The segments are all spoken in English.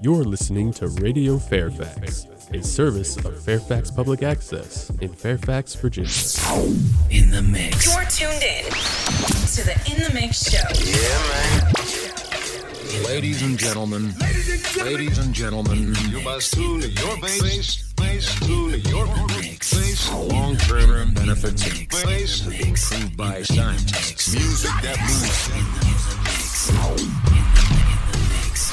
You're listening to Radio Fairfax, a service of Fairfax Public Access in Fairfax, Virginia. In the mix. You're tuned in to the In the Mix show. Yeah. Ladies and gentlemen, ladies and gentlemen, You must tune your bass, bass, tune your bass, long-term benefits bass, have been proved by scientists. music that moves.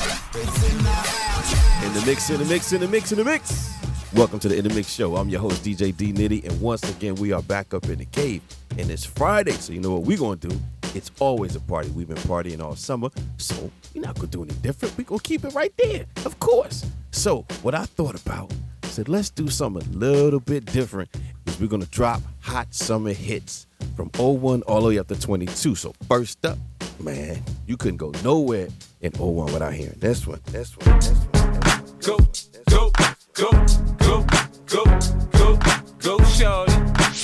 In the mix, in the mix, in the mix, in the mix. Welcome to the In the Mix Show. I'm your host, DJ D Nitty, and once again, we are back up in the cave. And it's Friday, so you know what we're gonna do? It's always a party. We've been partying all summer, so we're not gonna do any different. We're gonna keep it right there, of course. So, what I thought about, I said, let's do something a little bit different. Is we're gonna drop hot summer hits from 01 all the way up to 22. So, first up, man, you couldn't go nowhere in 01 without hearing this one, this one, this one. go, go, go, go, go, go, go, shorty.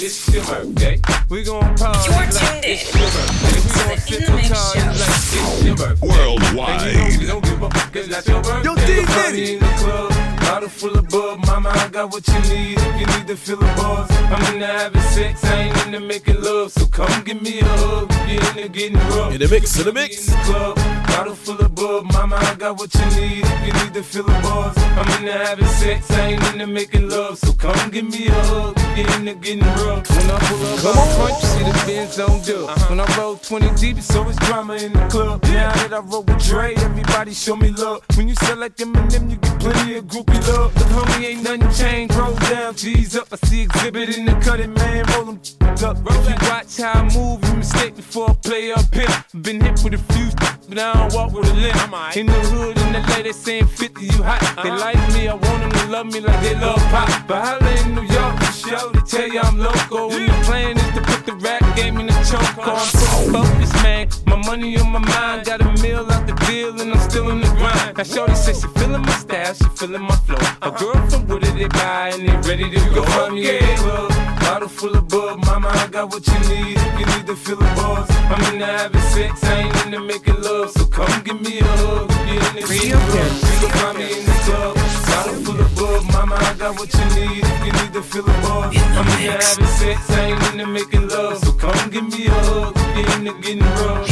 It's your birthday. We gon' party You're like tuned in it's your birthday. We gon' to sip the In the and party Show. like it's your birthday. Worldwide. And you know we don't give a fuck 'cause that's your birthday. Yo, D. Go party Diddy. in the club. Bottle full of bub, mama, I got what you need. If you need to feel the buzz, I'm into having sex, I ain't into making love. So come give me a hug, if you're into getting rough. In the mix, in the mix. In the club, bottle full of bub, mama, I got what you need. If you need to feel the buzz, I'm into having sex, I ain't into making love. So come give me a hug, you're into getting rough. When I pull up out front, you see the Benz on dub. When I roll 20 deep, it's always drama in the club. Now that I roll with Dre, everybody show me love. When you sell like Eminem, you get plenty of groupie love. The homie ain't nothing changed, roll down, G's up. I see exhibit in the cutting, man, roll them up. If you watch how I move, you mistake before I play up here. Been hit with a few, but I don't walk with a limp. In the hood, in the lady saying 50, you hot. They like me, I want them to love me like they love pop. But holla in New York, show, they tell you I'm local. And the plan is to put the rap game in the choke. I'm so focused, man. My money on my mind, got a meal out the deal, and I'm still in the grind. Now, Shorty says she feeling my style, she feeling my flow. A girl from Wooded, they buy, and they ready to go. Find me in the club, bottle full of bub. Mama, I got what you need if you need to feel the buzz. I'm into having sex, I ain't into making love. So come give me a hug if you're in the getting rough. You can find me in the club, bottle full of. Mama, I got what you need if you need to feel the buzz. I'm into having sex, I ain't into making love. So come give me a hug if you're into getting rough.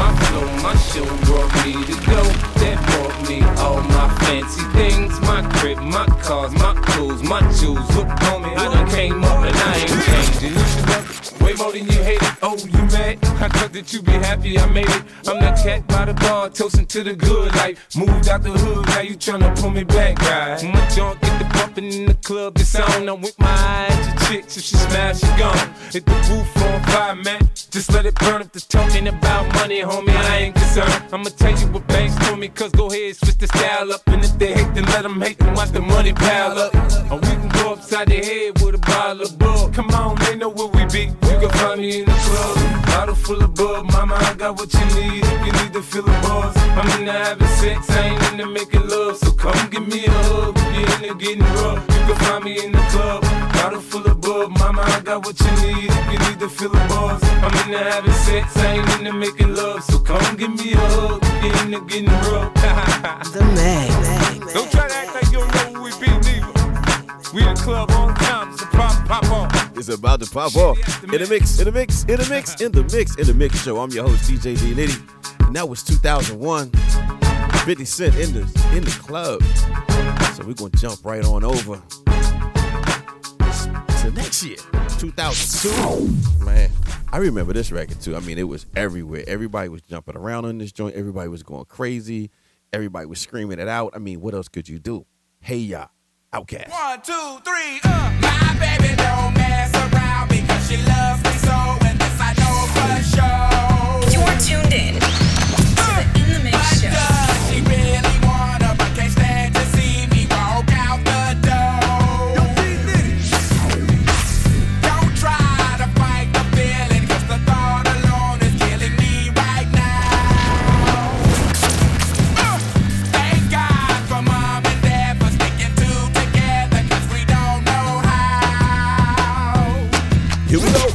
My flow, my show brought me to go. That me all my fancy things. My crib, my cars, my clothes, my shoes. Look on me, I done came up and I ain't changing. You should love it way more than you hate it. Oh, you mad? I thought that you be happy I made it. I'm that cat by the bar, toasting to the good life. Moved out the hood, now you tryna pull me back, right? My junk get the bumping in the club, the sound. I'm with my eyes to chicks. If she smash, she gone. Hit the roof on fire, man. Just let it burn if the talking about money, homie. I ain't concerned. I'ma tell you what banks told me, cause go ahead, switch the style up. And if they hate, then let them hate, then watch the money pile up. Or we can go upside the head with a bottle of bug. Come on, they know where we be. You can find me in the club. Bottle full of bug, mama, I got what you need. If you need to feel the buzz, I'm into having sex, I ain't into making love. So come give me a hug, if you're into getting rough. You can find me in the club. Bottle full of bug, mama, I got what you need. If you need to feel the buzz, I'm into having sex, I ain't into making love. So come give me a hug, if you're into getting rough. The Mix. Don't try to act like you don't know who we be, neither. We in the club all the time, it's a pop, pop off. It's about to pop off. In the mix, in the mix, in the mix, in the mix, in the mix show. I'm your host, DJ D Nitty. And that was 2001. 50 Cent in the in the club. So we're gonna jump right on over to next year, 2002. Man, I remember this record too. I mean, it was everywhere. Everybody was jumping around on this joint. Everybody was going crazy. Everybody was screaming it out. I mean, what else could you do? Hey ya, OutKast. One, two, three, uh. My baby don't mess around because she loves me so, and this I know for sure. You're tuned in Here we go.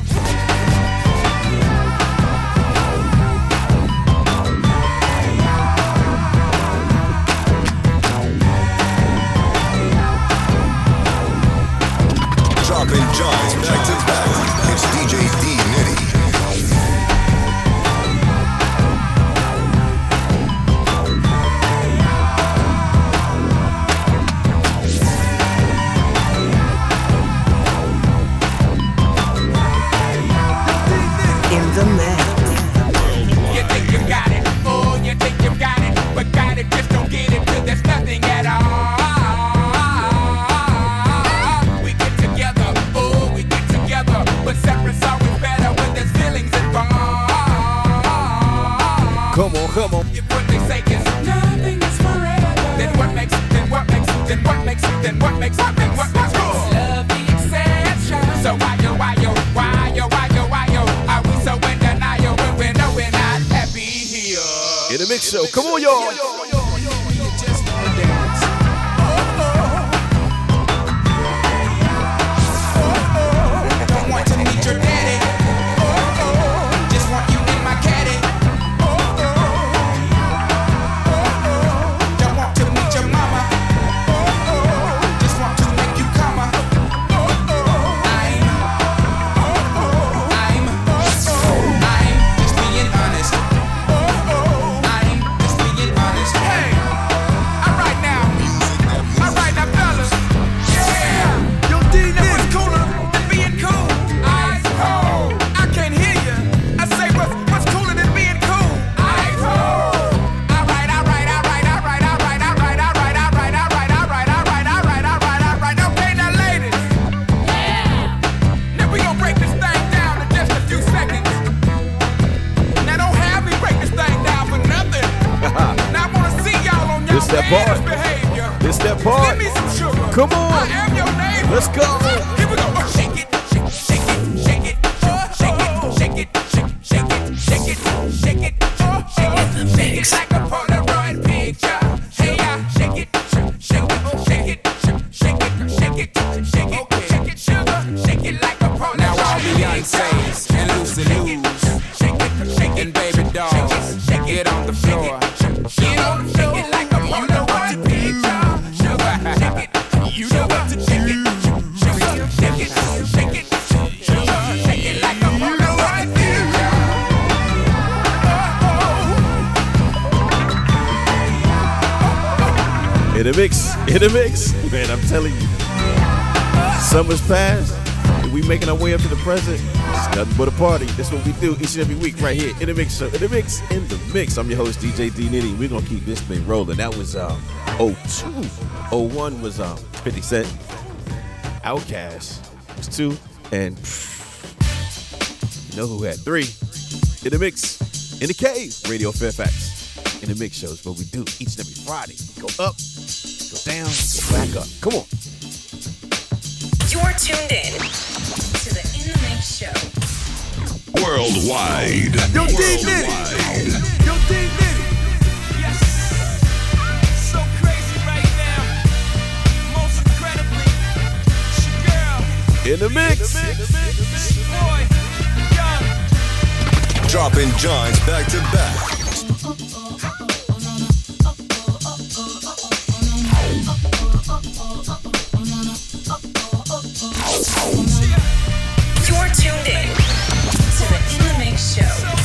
then what makes, then what makes, then what makes, mix show. Come on, y'all. Come on. Let's go. man. I'm telling you. Summer's past, and we making our way up to the present. It's nothing but a party. That's what we do each and every week right here in the mix show. In the mix, in the mix. I'm your host, DJ D Nitty. We're gonna keep this thing rolling. That was um 02. 01 was um 50 Cent. OutKast was two. And you know who had three? In the mix, in the cave, Radio Fairfax. In the mix shows, what we do each and every Friday. We go up, Back up! Come on. You're tuned in to the In the Mix show. Worldwide. Yo, D Nitty. Yo, D Nitty. In the mix. In the mix. Dropping joints back to back. You're tuned in to the In the Mix Show.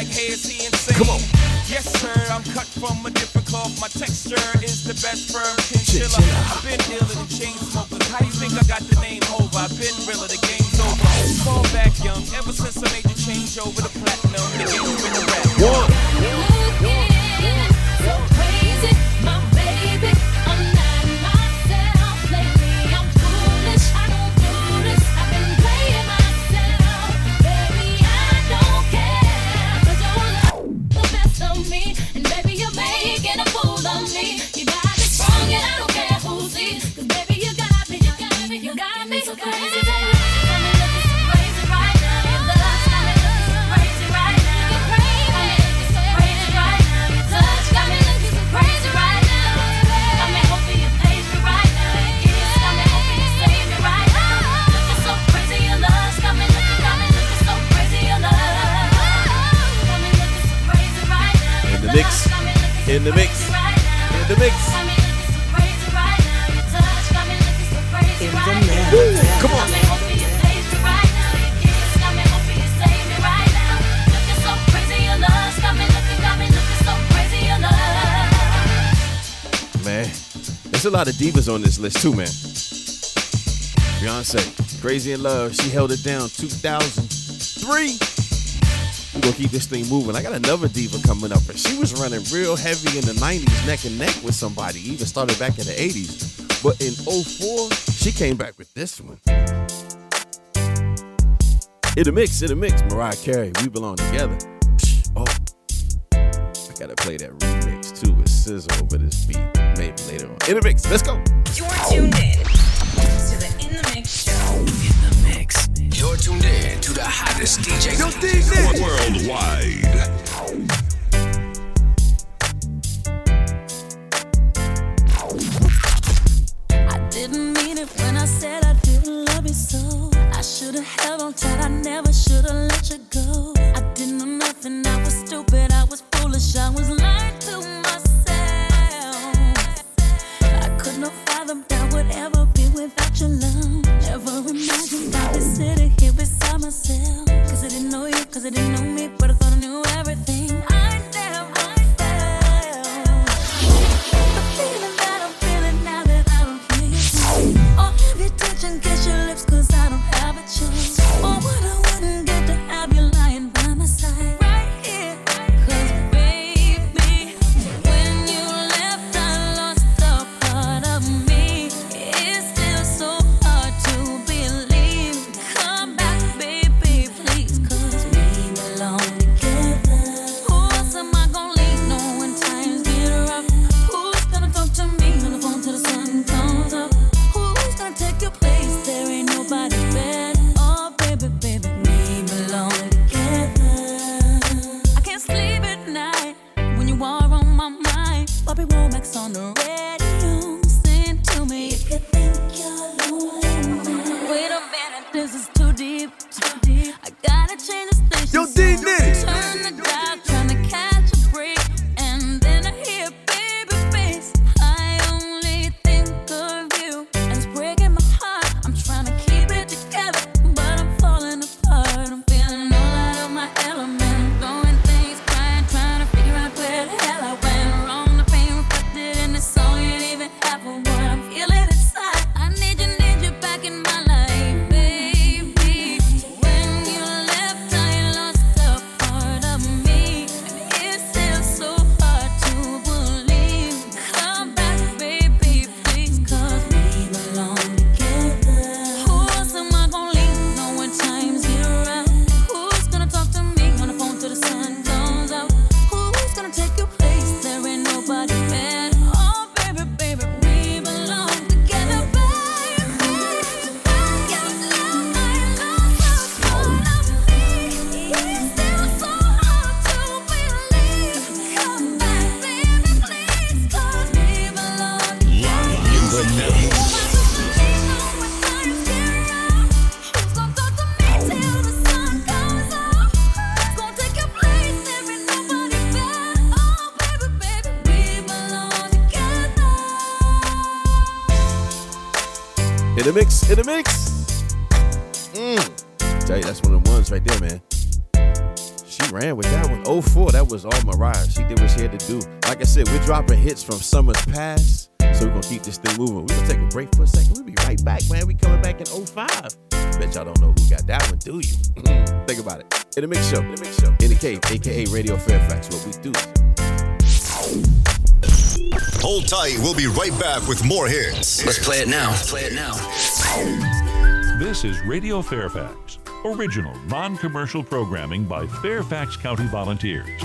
like, hey, is he insane? Come on. Yes, sir, I'm cut from a different cloth. My texture is the best firm chinchilla. chinchilla. I've been dealing and chain smokers. How you think I got the name over? I've been realer, the game's over. Fall back young, ever since I made the change over the platinum. The game's been a rap. One. There's a lot of divas on this list too, man. Beyonce, Crazy in Love, she held it down 2003. We're gonna keep this thing moving. I got another diva coming up, and she was running real heavy in the 90s, neck and neck with somebody, even started back in the 80s. But in 04, she came back with this one. In a mix, in a mix, Mariah Carey, we belong together. Oh, I gotta play that sizzle over this beat. Maybe later on. In the mix, let's go. You're tuned in to the In the Mix show. In the mix. You're tuned in to the hottest DJ, DJ. worldwide. Radio Fairfax, what we do. Hold tight. We'll be right back with more hits. Let's play it now. Let's play it now. This is Radio Fairfax, original non commercial programming by Fairfax County volunteers.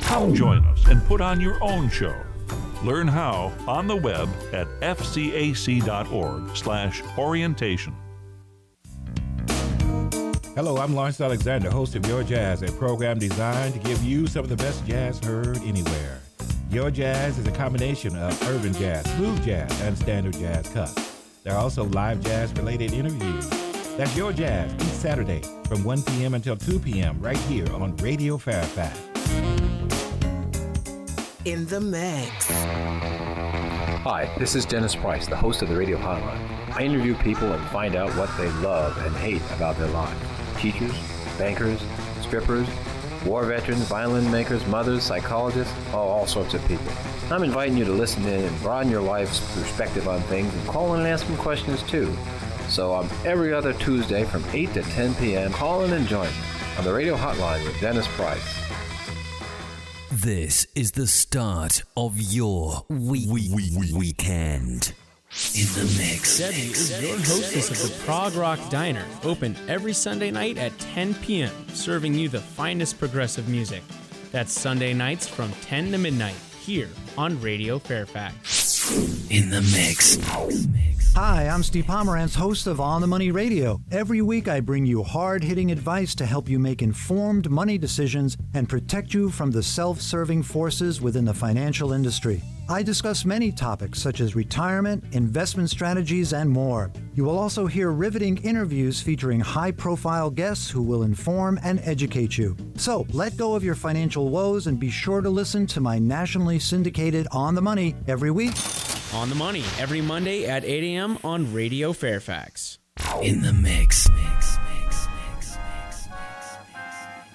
Come join us and put on your own show. Learn how on the web at fcac.org slash orientation. Hello, I'm Lawrence Alexander, host of Your Jazz, a program designed to give you some of the best jazz heard anywhere. Your Jazz is a combination of urban jazz, smooth jazz, and standard jazz cuts. There are also live jazz related interviews. That's Your Jazz each Saturday from 1 p.m. until 2 p.m. right here on Radio Fairfax. In the mix. Hi, this is Dennis Price, the host of the Radio Hotline. I interview people and find out what they love and hate about their lives. Teachers, bankers, strippers, war veterans, violin makers, mothers, psychologists, oh, all sorts of people. I'm inviting you to listen in and broaden your life's perspective on things and call in and ask some questions too. So on every other Tuesday from 8 to 10 p.m., call in and join me on the radio hotline with Dennis Price. This is the start of your week- weekend. In the mix. Debbie is your hostess of the Prog Rock Diner, open every Sunday night at 10 p.m., serving you the finest progressive music. That's Sunday nights from 10 to midnight here on Radio Fairfax. In the mix. Hi, I'm Steve Pomerantz, host of On the Money Radio. Every week I bring you hard hitting advice to help you make informed money decisions and protect you from the self serving forces within the financial industry. I discuss many topics such as retirement, investment strategies, and more. You will also hear riveting interviews featuring high profile guests who will inform and educate you. So let go of your financial woes and be sure to listen to my nationally syndicated On the Money every week. On the Money, every Monday at 8 a.m. on Radio Fairfax. In the mix.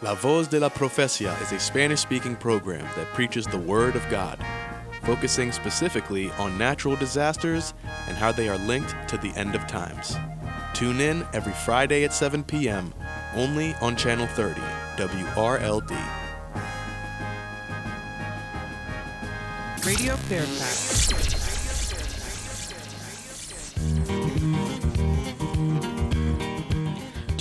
La Voz de la Profecia is a Spanish speaking program that preaches the Word of God, focusing specifically on natural disasters and how they are linked to the end of times. Tune in every Friday at 7 p.m. only on Channel 30, WRLD. Radio Fairfax.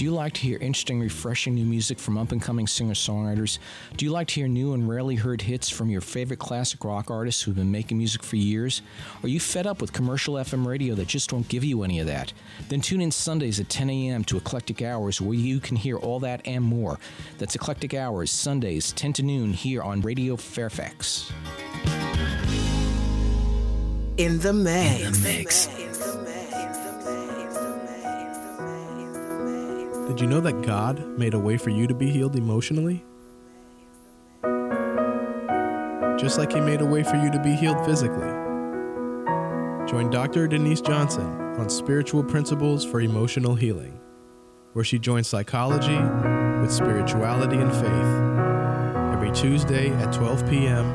Do you like to hear interesting, refreshing new music from up and coming singer songwriters? Do you like to hear new and rarely heard hits from your favorite classic rock artists who've been making music for years? Are you fed up with commercial FM radio that just won't give you any of that? Then tune in Sundays at 10 a.m. to Eclectic Hours where you can hear all that and more. That's Eclectic Hours, Sundays, 10 to noon here on Radio Fairfax. In the mix. In the mix. Did you know that God made a way for you to be healed emotionally? Just like He made a way for you to be healed physically. Join Dr. Denise Johnson on Spiritual Principles for Emotional Healing, where she joins psychology with spirituality and faith every Tuesday at 12 p.m.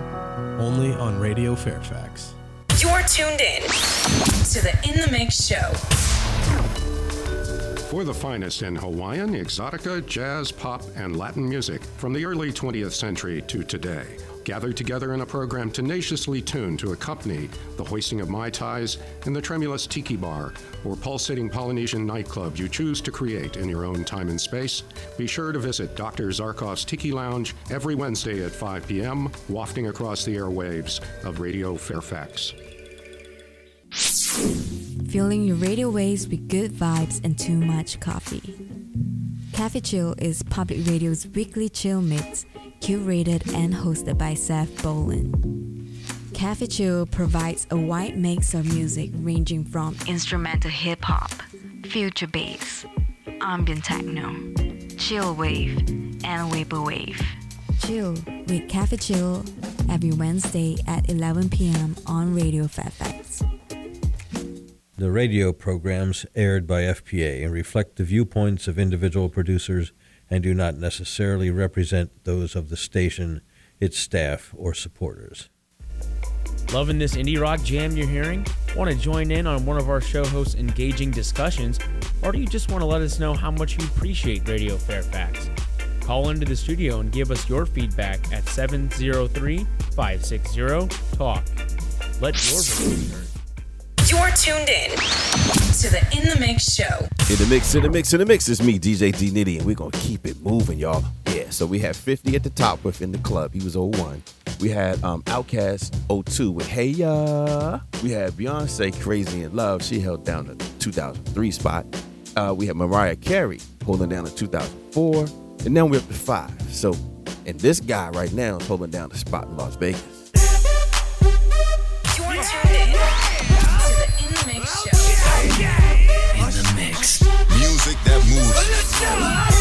only on Radio Fairfax. You're tuned in to the In the Mix show. For the finest in Hawaiian, exotica, jazz, pop, and Latin music from the early 20th century to today. Gathered together in a program tenaciously tuned to accompany the hoisting of Mai Tais in the tremulous tiki bar or pulsating Polynesian nightclub you choose to create in your own time and space, be sure to visit Dr. Zarkov's Tiki Lounge every Wednesday at 5 p.m., wafting across the airwaves of Radio Fairfax. Filling your radio waves with good vibes and too much coffee. Cafe Chill is public radio's weekly chill mix, curated and hosted by Seth Bolin. Cafe Chill provides a wide mix of music ranging from instrumental hip hop, future bass, ambient techno, chill wave, and vaporwave. Chill with Cafe Chill every Wednesday at 11 p.m. on Radio Fairfax. The radio programs aired by FPA reflect the viewpoints of individual producers and do not necessarily represent those of the station, its staff, or supporters. Loving this indie rock jam you're hearing? Want to join in on one of our show hosts' engaging discussions? Or do you just want to let us know how much you appreciate Radio Fairfax? Call into the studio and give us your feedback at 703 560 TALK. Let your voice be heard. You're tuned in to the In the Mix show. In the mix, in the mix, in the mix is me, DJ D Nitty, and we're gonna keep it moving, y'all. Yeah, so we had 50 at the top within the club. He was 01. We had um OutKast 02 with Hey Ya. We had Beyonce Crazy in Love. She held down the 2003 spot. Uh, we had Mariah Carey holding down the 2004. And now we're up to five. So, and this guy right now is holding down the spot in Las Vegas. Moves.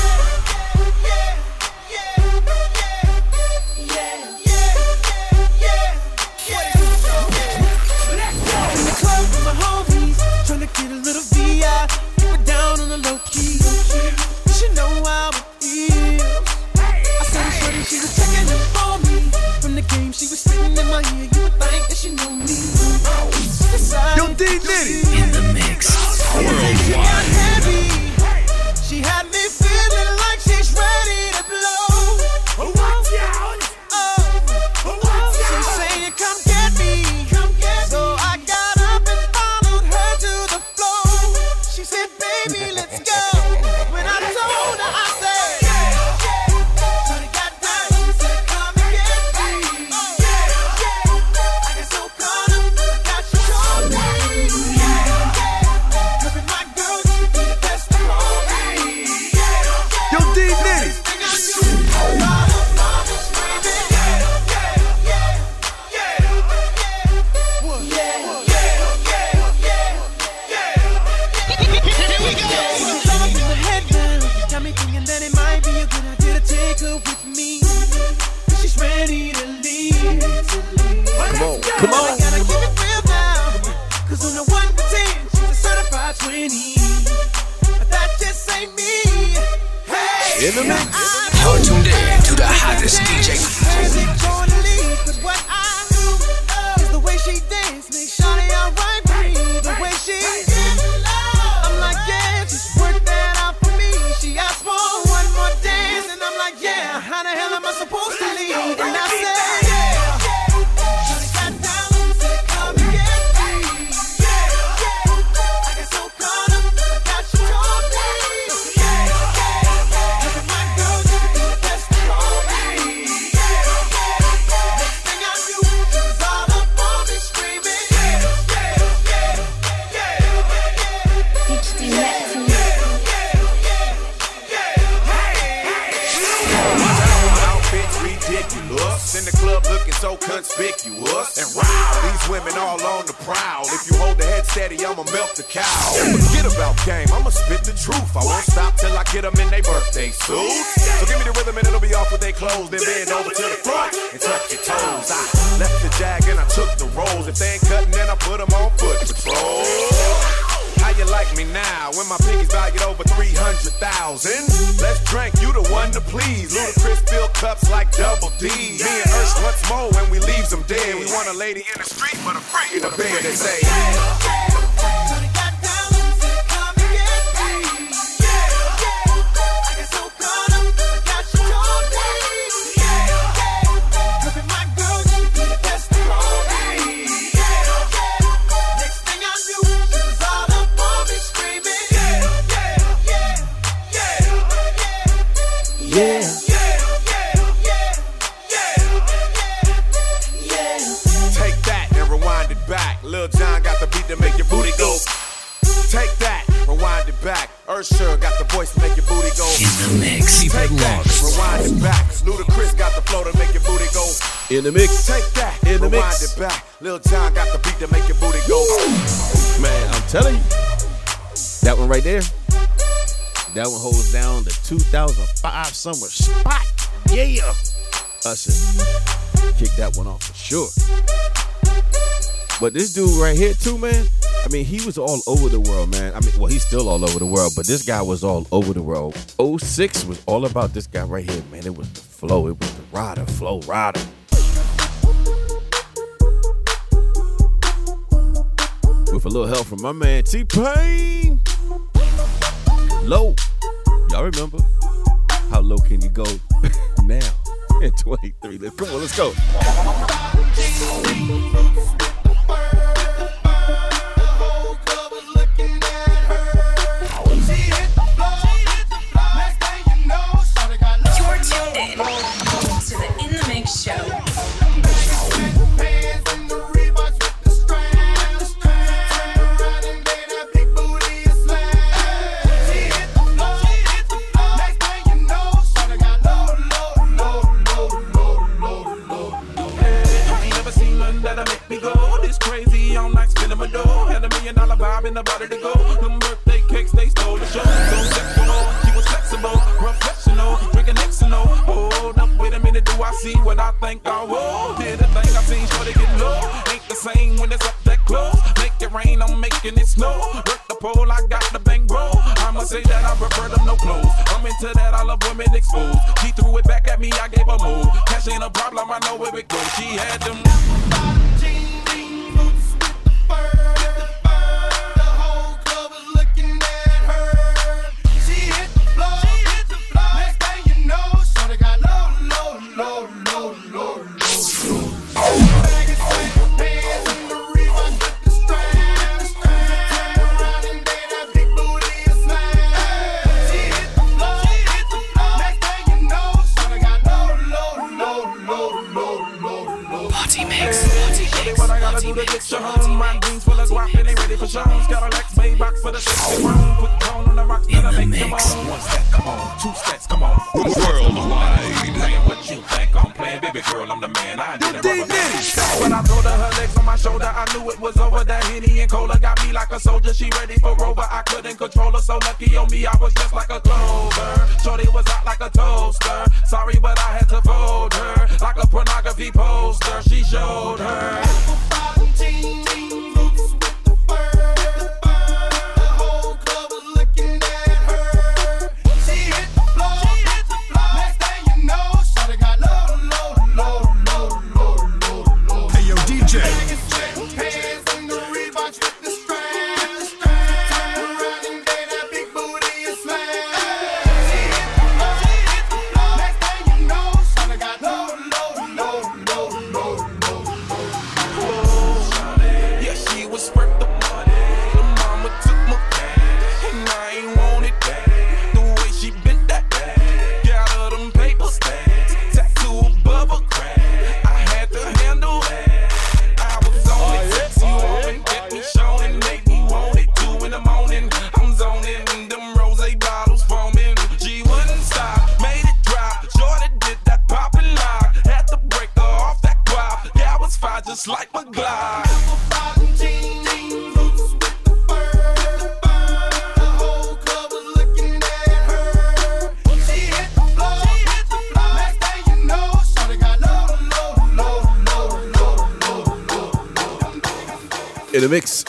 Make your booty go. In the mix. Keep Take it that, rewind it back. Ludacris got the flow to make your booty go. In the mix. Take that, In the rewind mix. it back. Lil Jon got the beat to make your booty go. Man, I'm telling you. That one right there. That one holds down the 2005 summer spot. Yeah. Usher. Kick that one off for sure. But this dude right here too, man. I mean, he was all over the world, man. I mean, well, he's still all over the world, but this guy was all over the world. 06 was all about this guy right here, man. It was the flow, it was the rider, Flo Rida. With a little help from my man T Pain. Low. Y'all remember? How low can you go now in 23? Let's come on, let's go. Making it snow. Work the pole, I got the bang bro. I'ma say that I prefer them no clothes. I'm into that, I love women exposed. She threw it back at me, I gave her move. Cash ain't a problem, I know where it goes. She had them.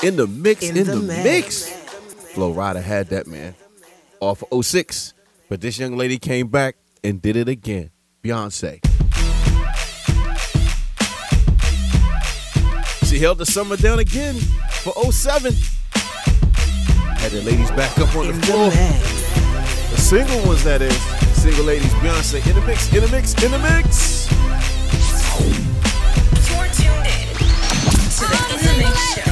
In the mix, in the mix, in, In the, the mix. Flo Rida had that man off of 06. But this young lady came back and did it again. Beyonce. She held the summer down again for 07. Had the ladies back up on the floor. The single ones, that is. Single ladies, Beyonce in the mix, in the mix, in the mix. You're tuned in to the In the Mix Show.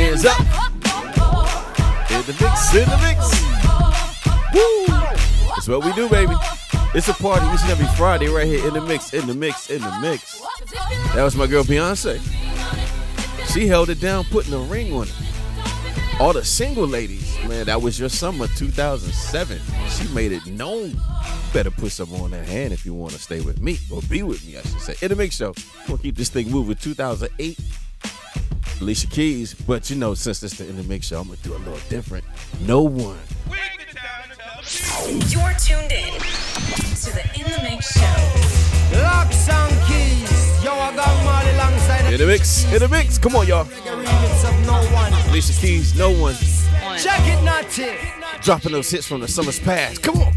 Hands up. In the mix, in the mix. Woo! That's what we do, baby. It's a party each and every Friday right here in the mix, in the mix, in the mix. That was my girl Beyonce. She held it down, putting a ring on it. All the single ladies, man, that was your summer 2007. She made it known. Better put something on that hand if you want to stay with me, or be with me, I should say. In the mix show, we'll keep this thing moving. 2008, Alicia Keys, but you know, since it's the in the mix show, I'm gonna do a little different. No one. You're tuned in to the In the Mix Show. Locks and keys. Yo, I got Marley alongside In the mix, in the mix. Come on, y'all. remix no one. Alicia Keys, no one. Check it, not Natty. Dropping those hits from the summer's past. Come on.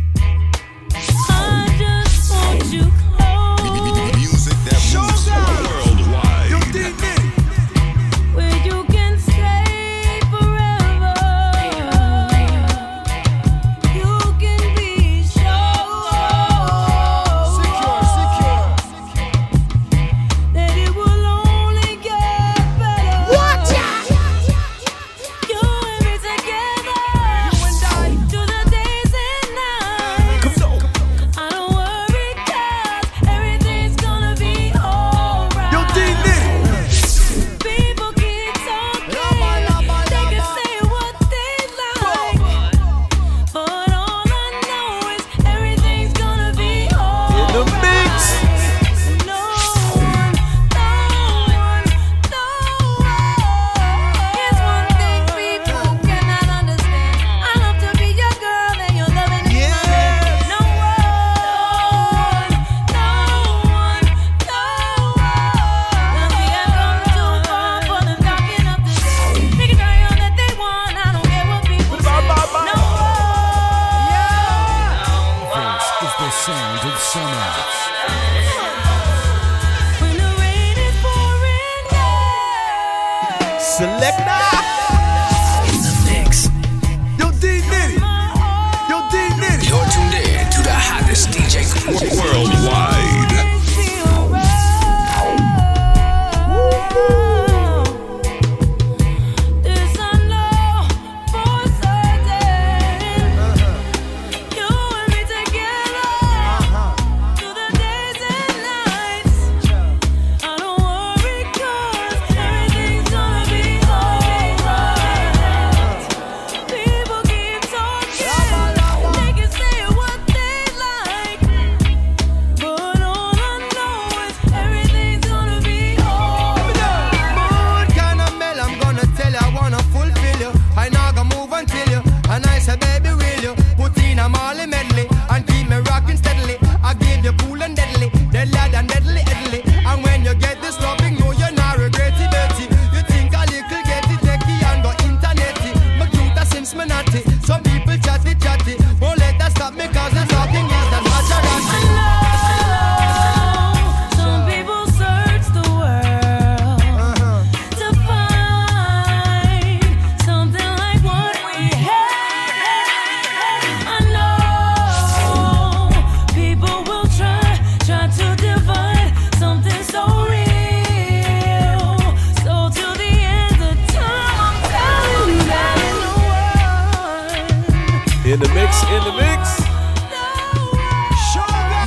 In the mix.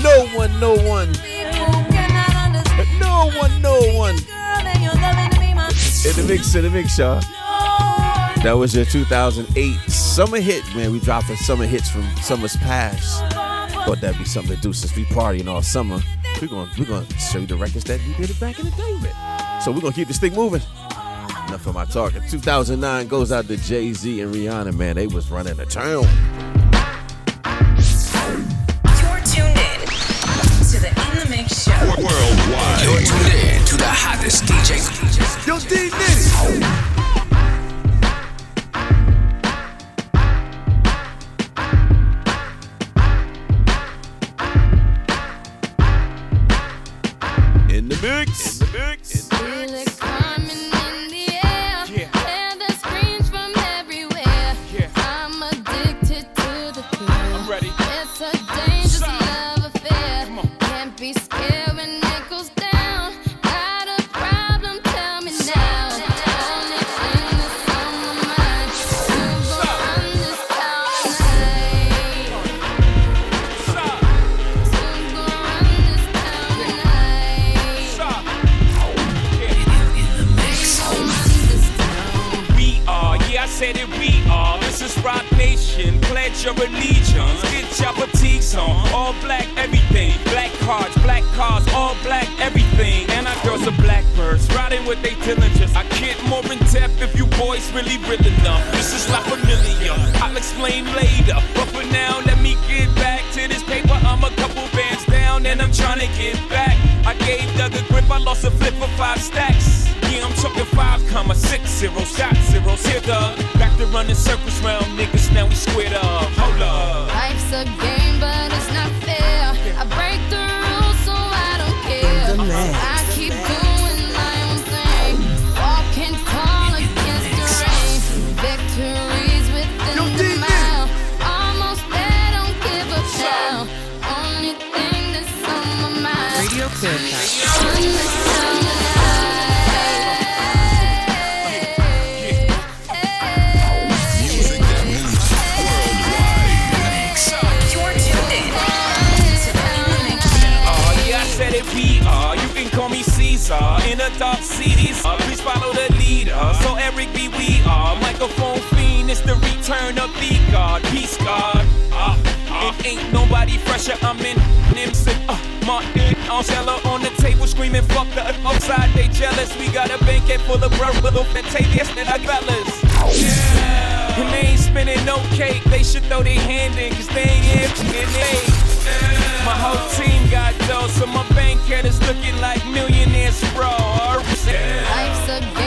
No one, no one. No one, no one. In the mix, in the mix, y'all. That was your 2008 summer hit, man. We dropped summer hits from summer's past. Thought that'd be something to do since we partying all summer. We're gonna we're gonna show you the records that we did it back in the day with. So we're gonna keep this thing moving. Enough of my talking. 2009 goes out to Jay Z and Rihanna, man. They was running the town. Yo, D-Nitty. nodding with they diligence. I get more in depth if you boys really real enough. This is not familiar. I'll explain later. But for now, let me get back to this paper. I'm a couple bands down and I'm trying to get back. I gave Doug a grip, I lost a flip for five stacks. Yeah, I'm talking five comma six zero shot zeros here, Doug. Back to running circles round niggas, now we squared up. Hold up. Life's a game, but it's not fair. I break the rules, so I don't care. the dark cities. Uh, please follow the leader. Uh, so Eric B, we are microphone fiend. It's the return of the God, peace God. Uh, uh. It ain't nobody fresher. I'm in Nimson. Uh, Martin Ancello on the table screaming, fuck the outside. They jealous. We got a banquet full of brother little Fentavious and I fellas. Yeah. And they ain't spinning no cake. They should throw their hand in, cause they ain't empty. My whole team got dough, so my bank account is looking like millionaires, bro. Life's a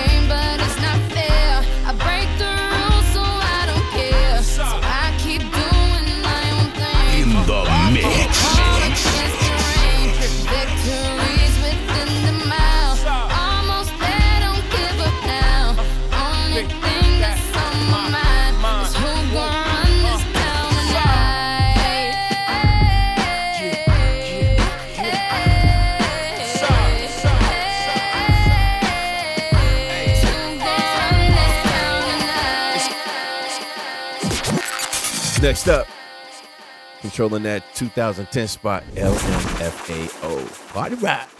Next up? Controlling that 2010 spot, LMFAO. Party rock.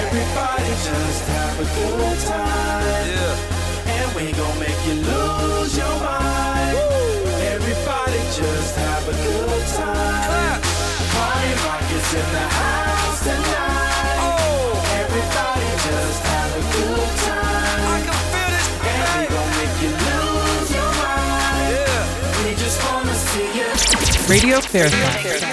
Everybody just have a good time. Yeah. And we gon' make you lose your mind. Woo. Everybody just have a good time. Clap. Party rock is in the house tonight. Oh. Everybody just have a good time. I can feel. And we gon' make you lose your mind. Yeah. We just wanna see you. Radio Fairfax.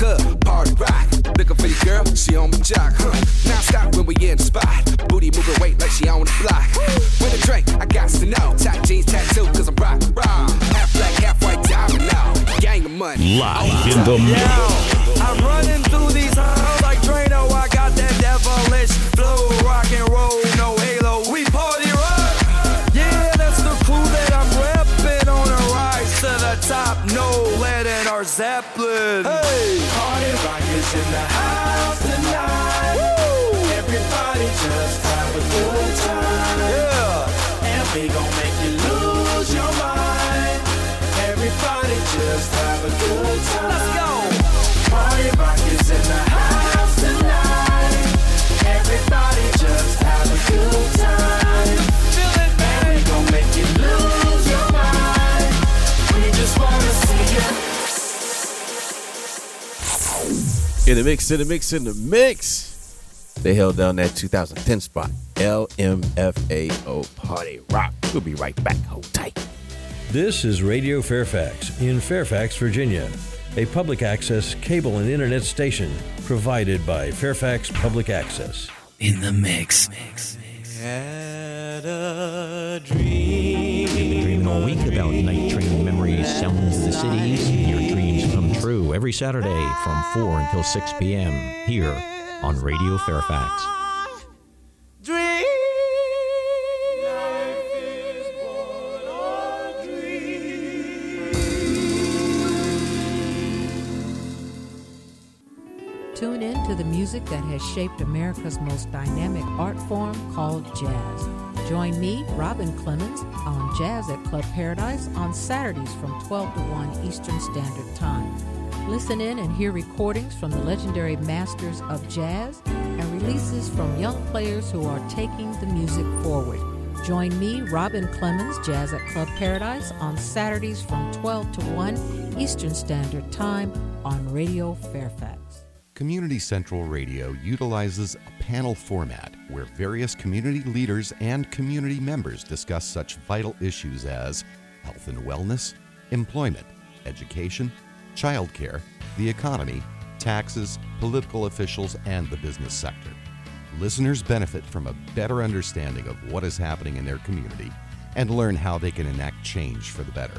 Club, party rock. Looking for your girl, she on my jock. Huh. Now stop when we in the spot. Booty moving weight like she on the block. With a drink, I got to know. Tight jeans, tattoo, cause I'm rock, raw. Half black, half white, diamond now. Gang of money. Live in the mix. I'm running through these halls like Drano. I got that devilish flow, rock and roll, Zeppelin. Hey, party rock is in the house tonight. Everybody just have a good time. Yeah, and we gon' make you lose your mind. Everybody just have a good time. Let's go. Party rock In the mix, in the mix, in the mix. They held down that 2010 spot. LMFAO Party Rock. We'll be right back. Hold tight. This is Radio Fairfax in Fairfax, Virginia, a public access cable and internet station provided by Fairfax Public Access. In the mix. Had a dream. You've been all week about night train memories, sounds of the cities. True every Saturday from 4 until 6 p.m. here on Radio Fairfax. Tune in to the music that has shaped America's most dynamic art form called jazz. Join me, Robin Clemens, on Jazz at Club Paradise on Saturdays from 12 to 1 Eastern Standard Time. Listen in and hear recordings from the legendary masters of jazz and releases from young players who are taking the music forward. Join me, Robin Clemens, Jazz at Club Paradise on Saturdays from 12 to 1 Eastern Standard Time on Radio Fairfax. Community Central Radio utilizes a panel format where various community leaders and community members discuss such vital issues as health and wellness, employment, education, childcare, the economy, taxes, political officials, and the business sector. Listeners benefit from a better understanding of what is happening in their community and learn how they can enact change for the better.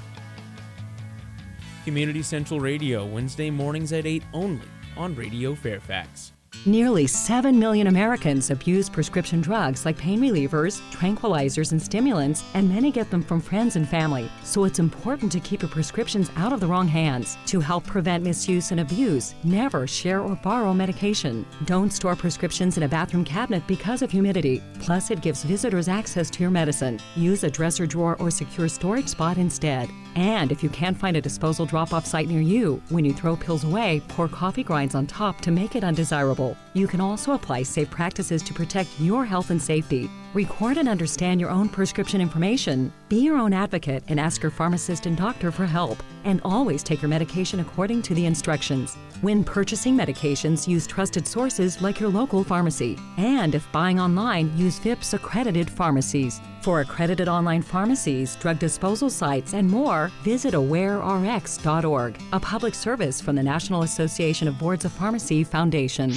Community Central Radio, Wednesday mornings at 8 only on Radio Fairfax. Nearly 7 million Americans abuse prescription drugs like pain relievers, tranquilizers, and stimulants, and many get them from friends and family. So it's important to keep your prescriptions out of the wrong hands. To help prevent misuse and abuse, never share or borrow medication. Don't store prescriptions in a bathroom cabinet because of humidity. Plus, it gives visitors access to your medicine. Use a dresser drawer or secure storage spot instead. And if you can't find a disposal drop off site near you, when you throw pills away, pour coffee grinds on top to make it undesirable. You can also apply safe practices to protect your health and safety. Record and understand your own prescription information. Be your own advocate and ask your pharmacist and doctor for help. And always take your medication according to the instructions. When purchasing medications, use trusted sources like your local pharmacy. And if buying online, use VIPPS accredited pharmacies. For accredited online pharmacies, drug disposal sites, and more, visit awarerx.org, a public service from the National Association of Boards of Pharmacy Foundation.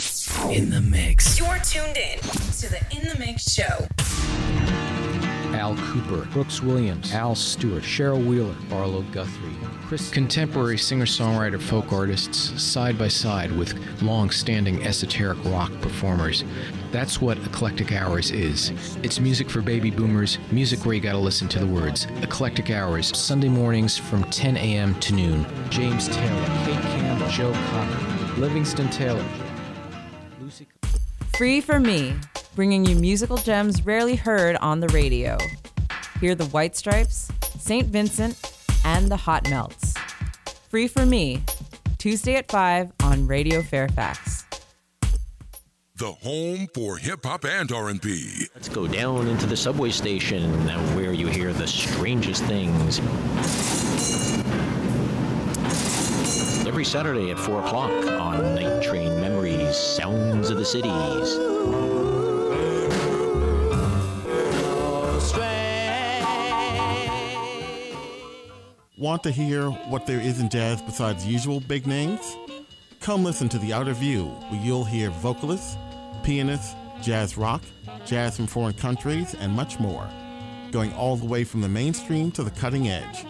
In the mix. You're tuned in to the In the Mix show. Al Kooper, Brooks Williams, Al Stewart, Cheryl Wheeler, Arlo Guthrie, Chris. Contemporary singer songwriter folk artists side by side with long standing esoteric rock performers. That's what Eclectic Hours is. It's music for baby boomers, music where you gotta listen to the words. Eclectic Hours, Sunday mornings from 10 a.m. to noon. James Taylor, Kate Campbell, Joe Cocker, Livingston Taylor. Lucy. Free for Me, bringing you musical gems rarely heard on the radio. Hear the White Stripes, St. Vincent, and the Hot Melts. Free for me, Tuesday at 5 on Radio Fairfax. The home for hip hop and R&B. Let's go down into the subway station where you hear the strangest things. Every Saturday at 4 o'clock on Night Train Memories Sounds of the Cities. Want to hear what there is in jazz besides usual big names? Come listen to The Outer View, where you'll hear vocalists, pianists, jazz rock, jazz from foreign countries, and much more, going all the way from the mainstream to the cutting edge.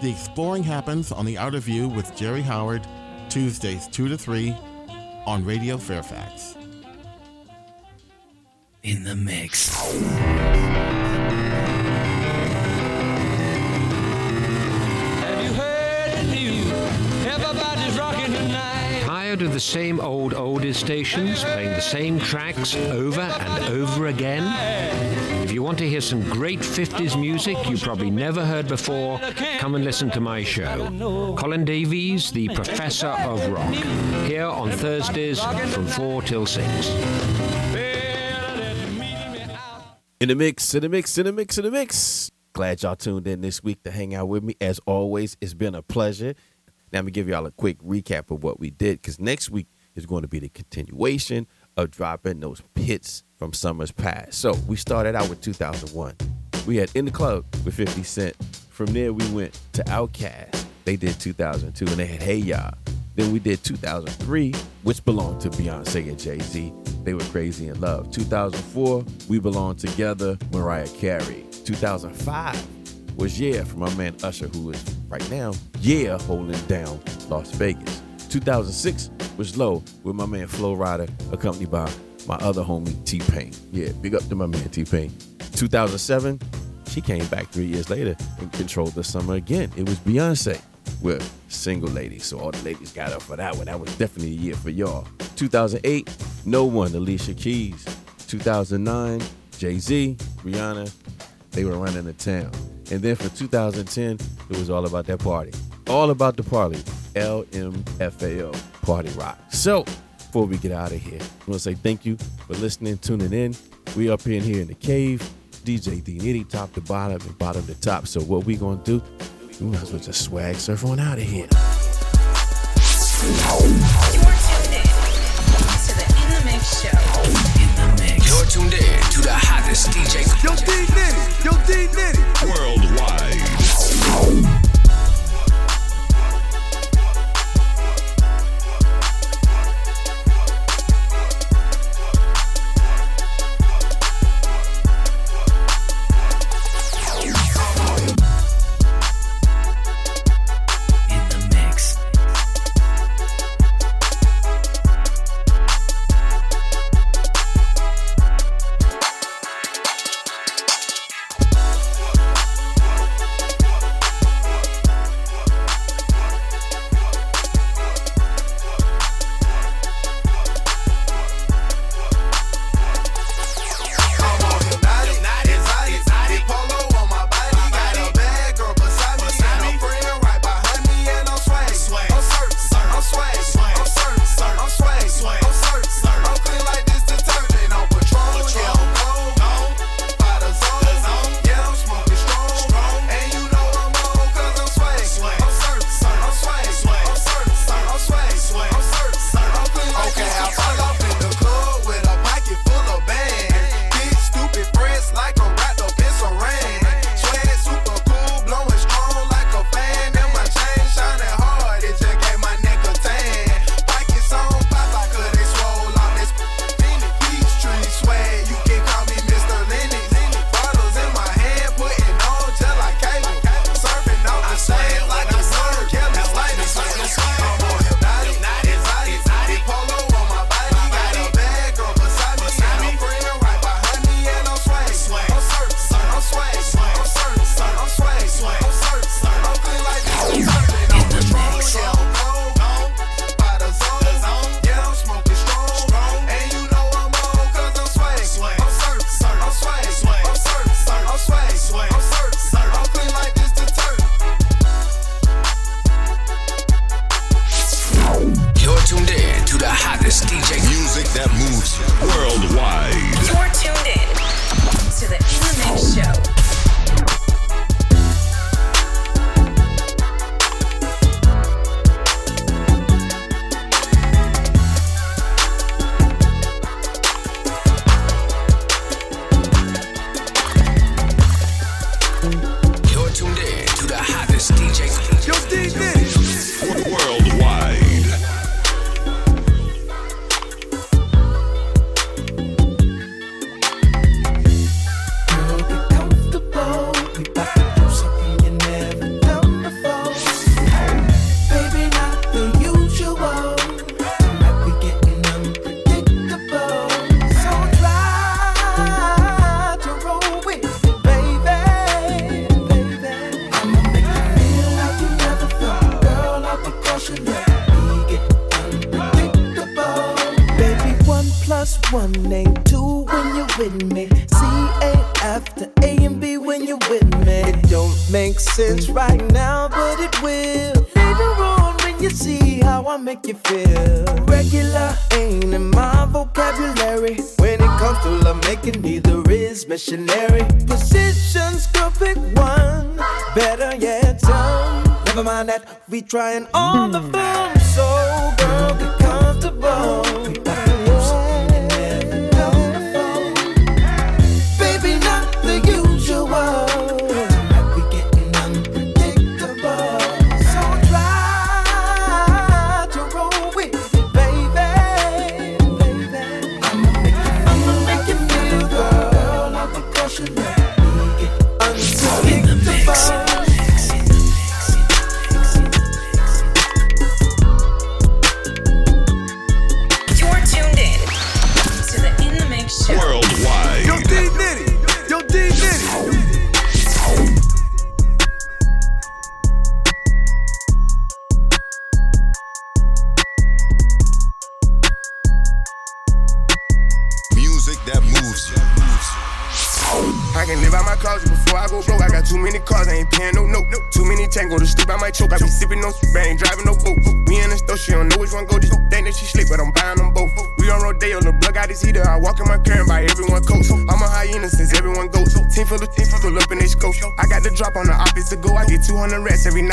The exploring happens on The Outer View with Jerry Howard, Tuesdays 2 to 3 on Radio Fairfax. In the mix. The same old oldies stations playing the same tracks over and over again? If you want to hear some great 50s music you probably never heard before, come and listen to my show. Colin Davies, the Professor of Rock, here on Thursdays from 4 till 6. In the mix, in the mix, in the mix, in the mix. Glad y'all tuned in this week to hang out with me. As always, it's been a pleasure. Now, let me give y'all a quick recap of what we did because next week is going to be the continuation of dropping those hits from summers past. So, we started out with 2001. We had In the Club with 50 Cent. From there, we went to Outkast. They did 2002 and they had Hey Ya. Then we did 2003, which belonged to Beyonce and Jay Z. They were crazy in love. 2004, We Belong Together, Mariah Carey. 2005 was Yeah from my man Usher, who is right now, Yeah, holding down Las Vegas. 2006 was Low with my man Flo Rida, accompanied by my other homie T Pain. Yeah, big up to my man T Pain. 2007, she came back three years later and controlled the summer again. It was Beyonce with Single Ladies. So all the ladies got up for that one. That was definitely a year for y'all. 2008, No One, Alicia Keys. 2009, Jay Z, Rihanna, they were running the town. And then for 2010, it was all about that party. All about the party. LMFAO, Party Rock. So, before we get out of here, I want to say thank you for listening, tuning in. We up in here in the cave. DJ D Nitty, top to bottom and bottom to top. So, what we going to do, we might as well just swag surf on out of here. You're tuned in to the In the Mix Show. You're tuned in to the hottest DJ. Yo, D missionary. Positions, girl, pick one. Better yet, some. Never mind that, we trying all the fun. So, girl, get comfortable. Rats every night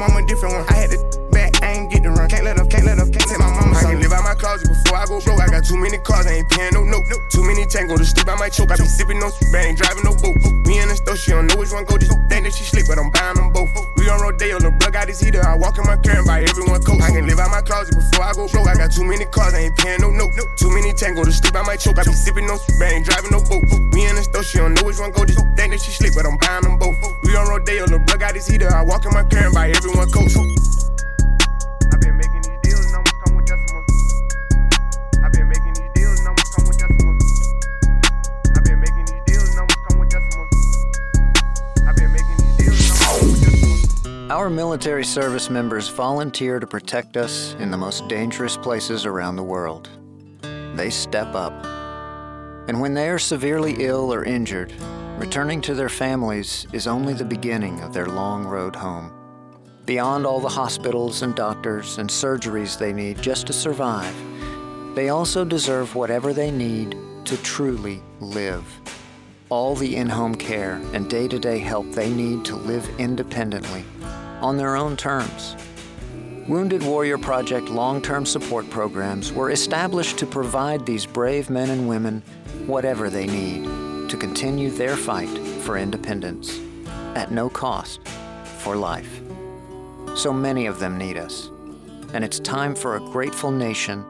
rich I'm a different one. I had to back, I ain't get the run. Can't let up, can't let up, can't take my mama. I can't live out my closet before I go broke. I got too many cars, I ain't paying no note. Too many tango to sleep, I might choke. I be sipping no I ain't driving no boat. Me in the store, she don't know which one go. Just think that she sleep, but I'm buying them both. We on Rodeo, the plug out his heater. I walk in my car and buy everyone coats. I can live out my closet before I go broke. I got too many cars, I ain't paying no note. Too many tango to sleep, I might choke. I be sipping no soup, I ain't driving no boat. Me in the store, she don't know which one go. Just think that she sleep, but I'm buying them both. We on Rodeo, the plug out his heater. I walk in my car and buy everyone coats. Our military service members volunteer to protect us in the most dangerous places around the world. They step up. And when they are severely ill or injured, returning to their families is only the beginning of their long road home. Beyond all the hospitals and doctors and surgeries they need just to survive, they also deserve whatever they need to truly live. All the in home care and day to day help they need to live independently on their own terms. Wounded Warrior Project long term support programs were established to provide these brave men and women whatever they need to continue their fight for independence at no cost for life. So many of them need us, and it's time for a grateful nation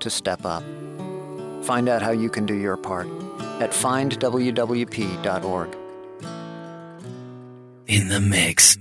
to step up. Find out how you can do your part at findwwp.org. In the mix.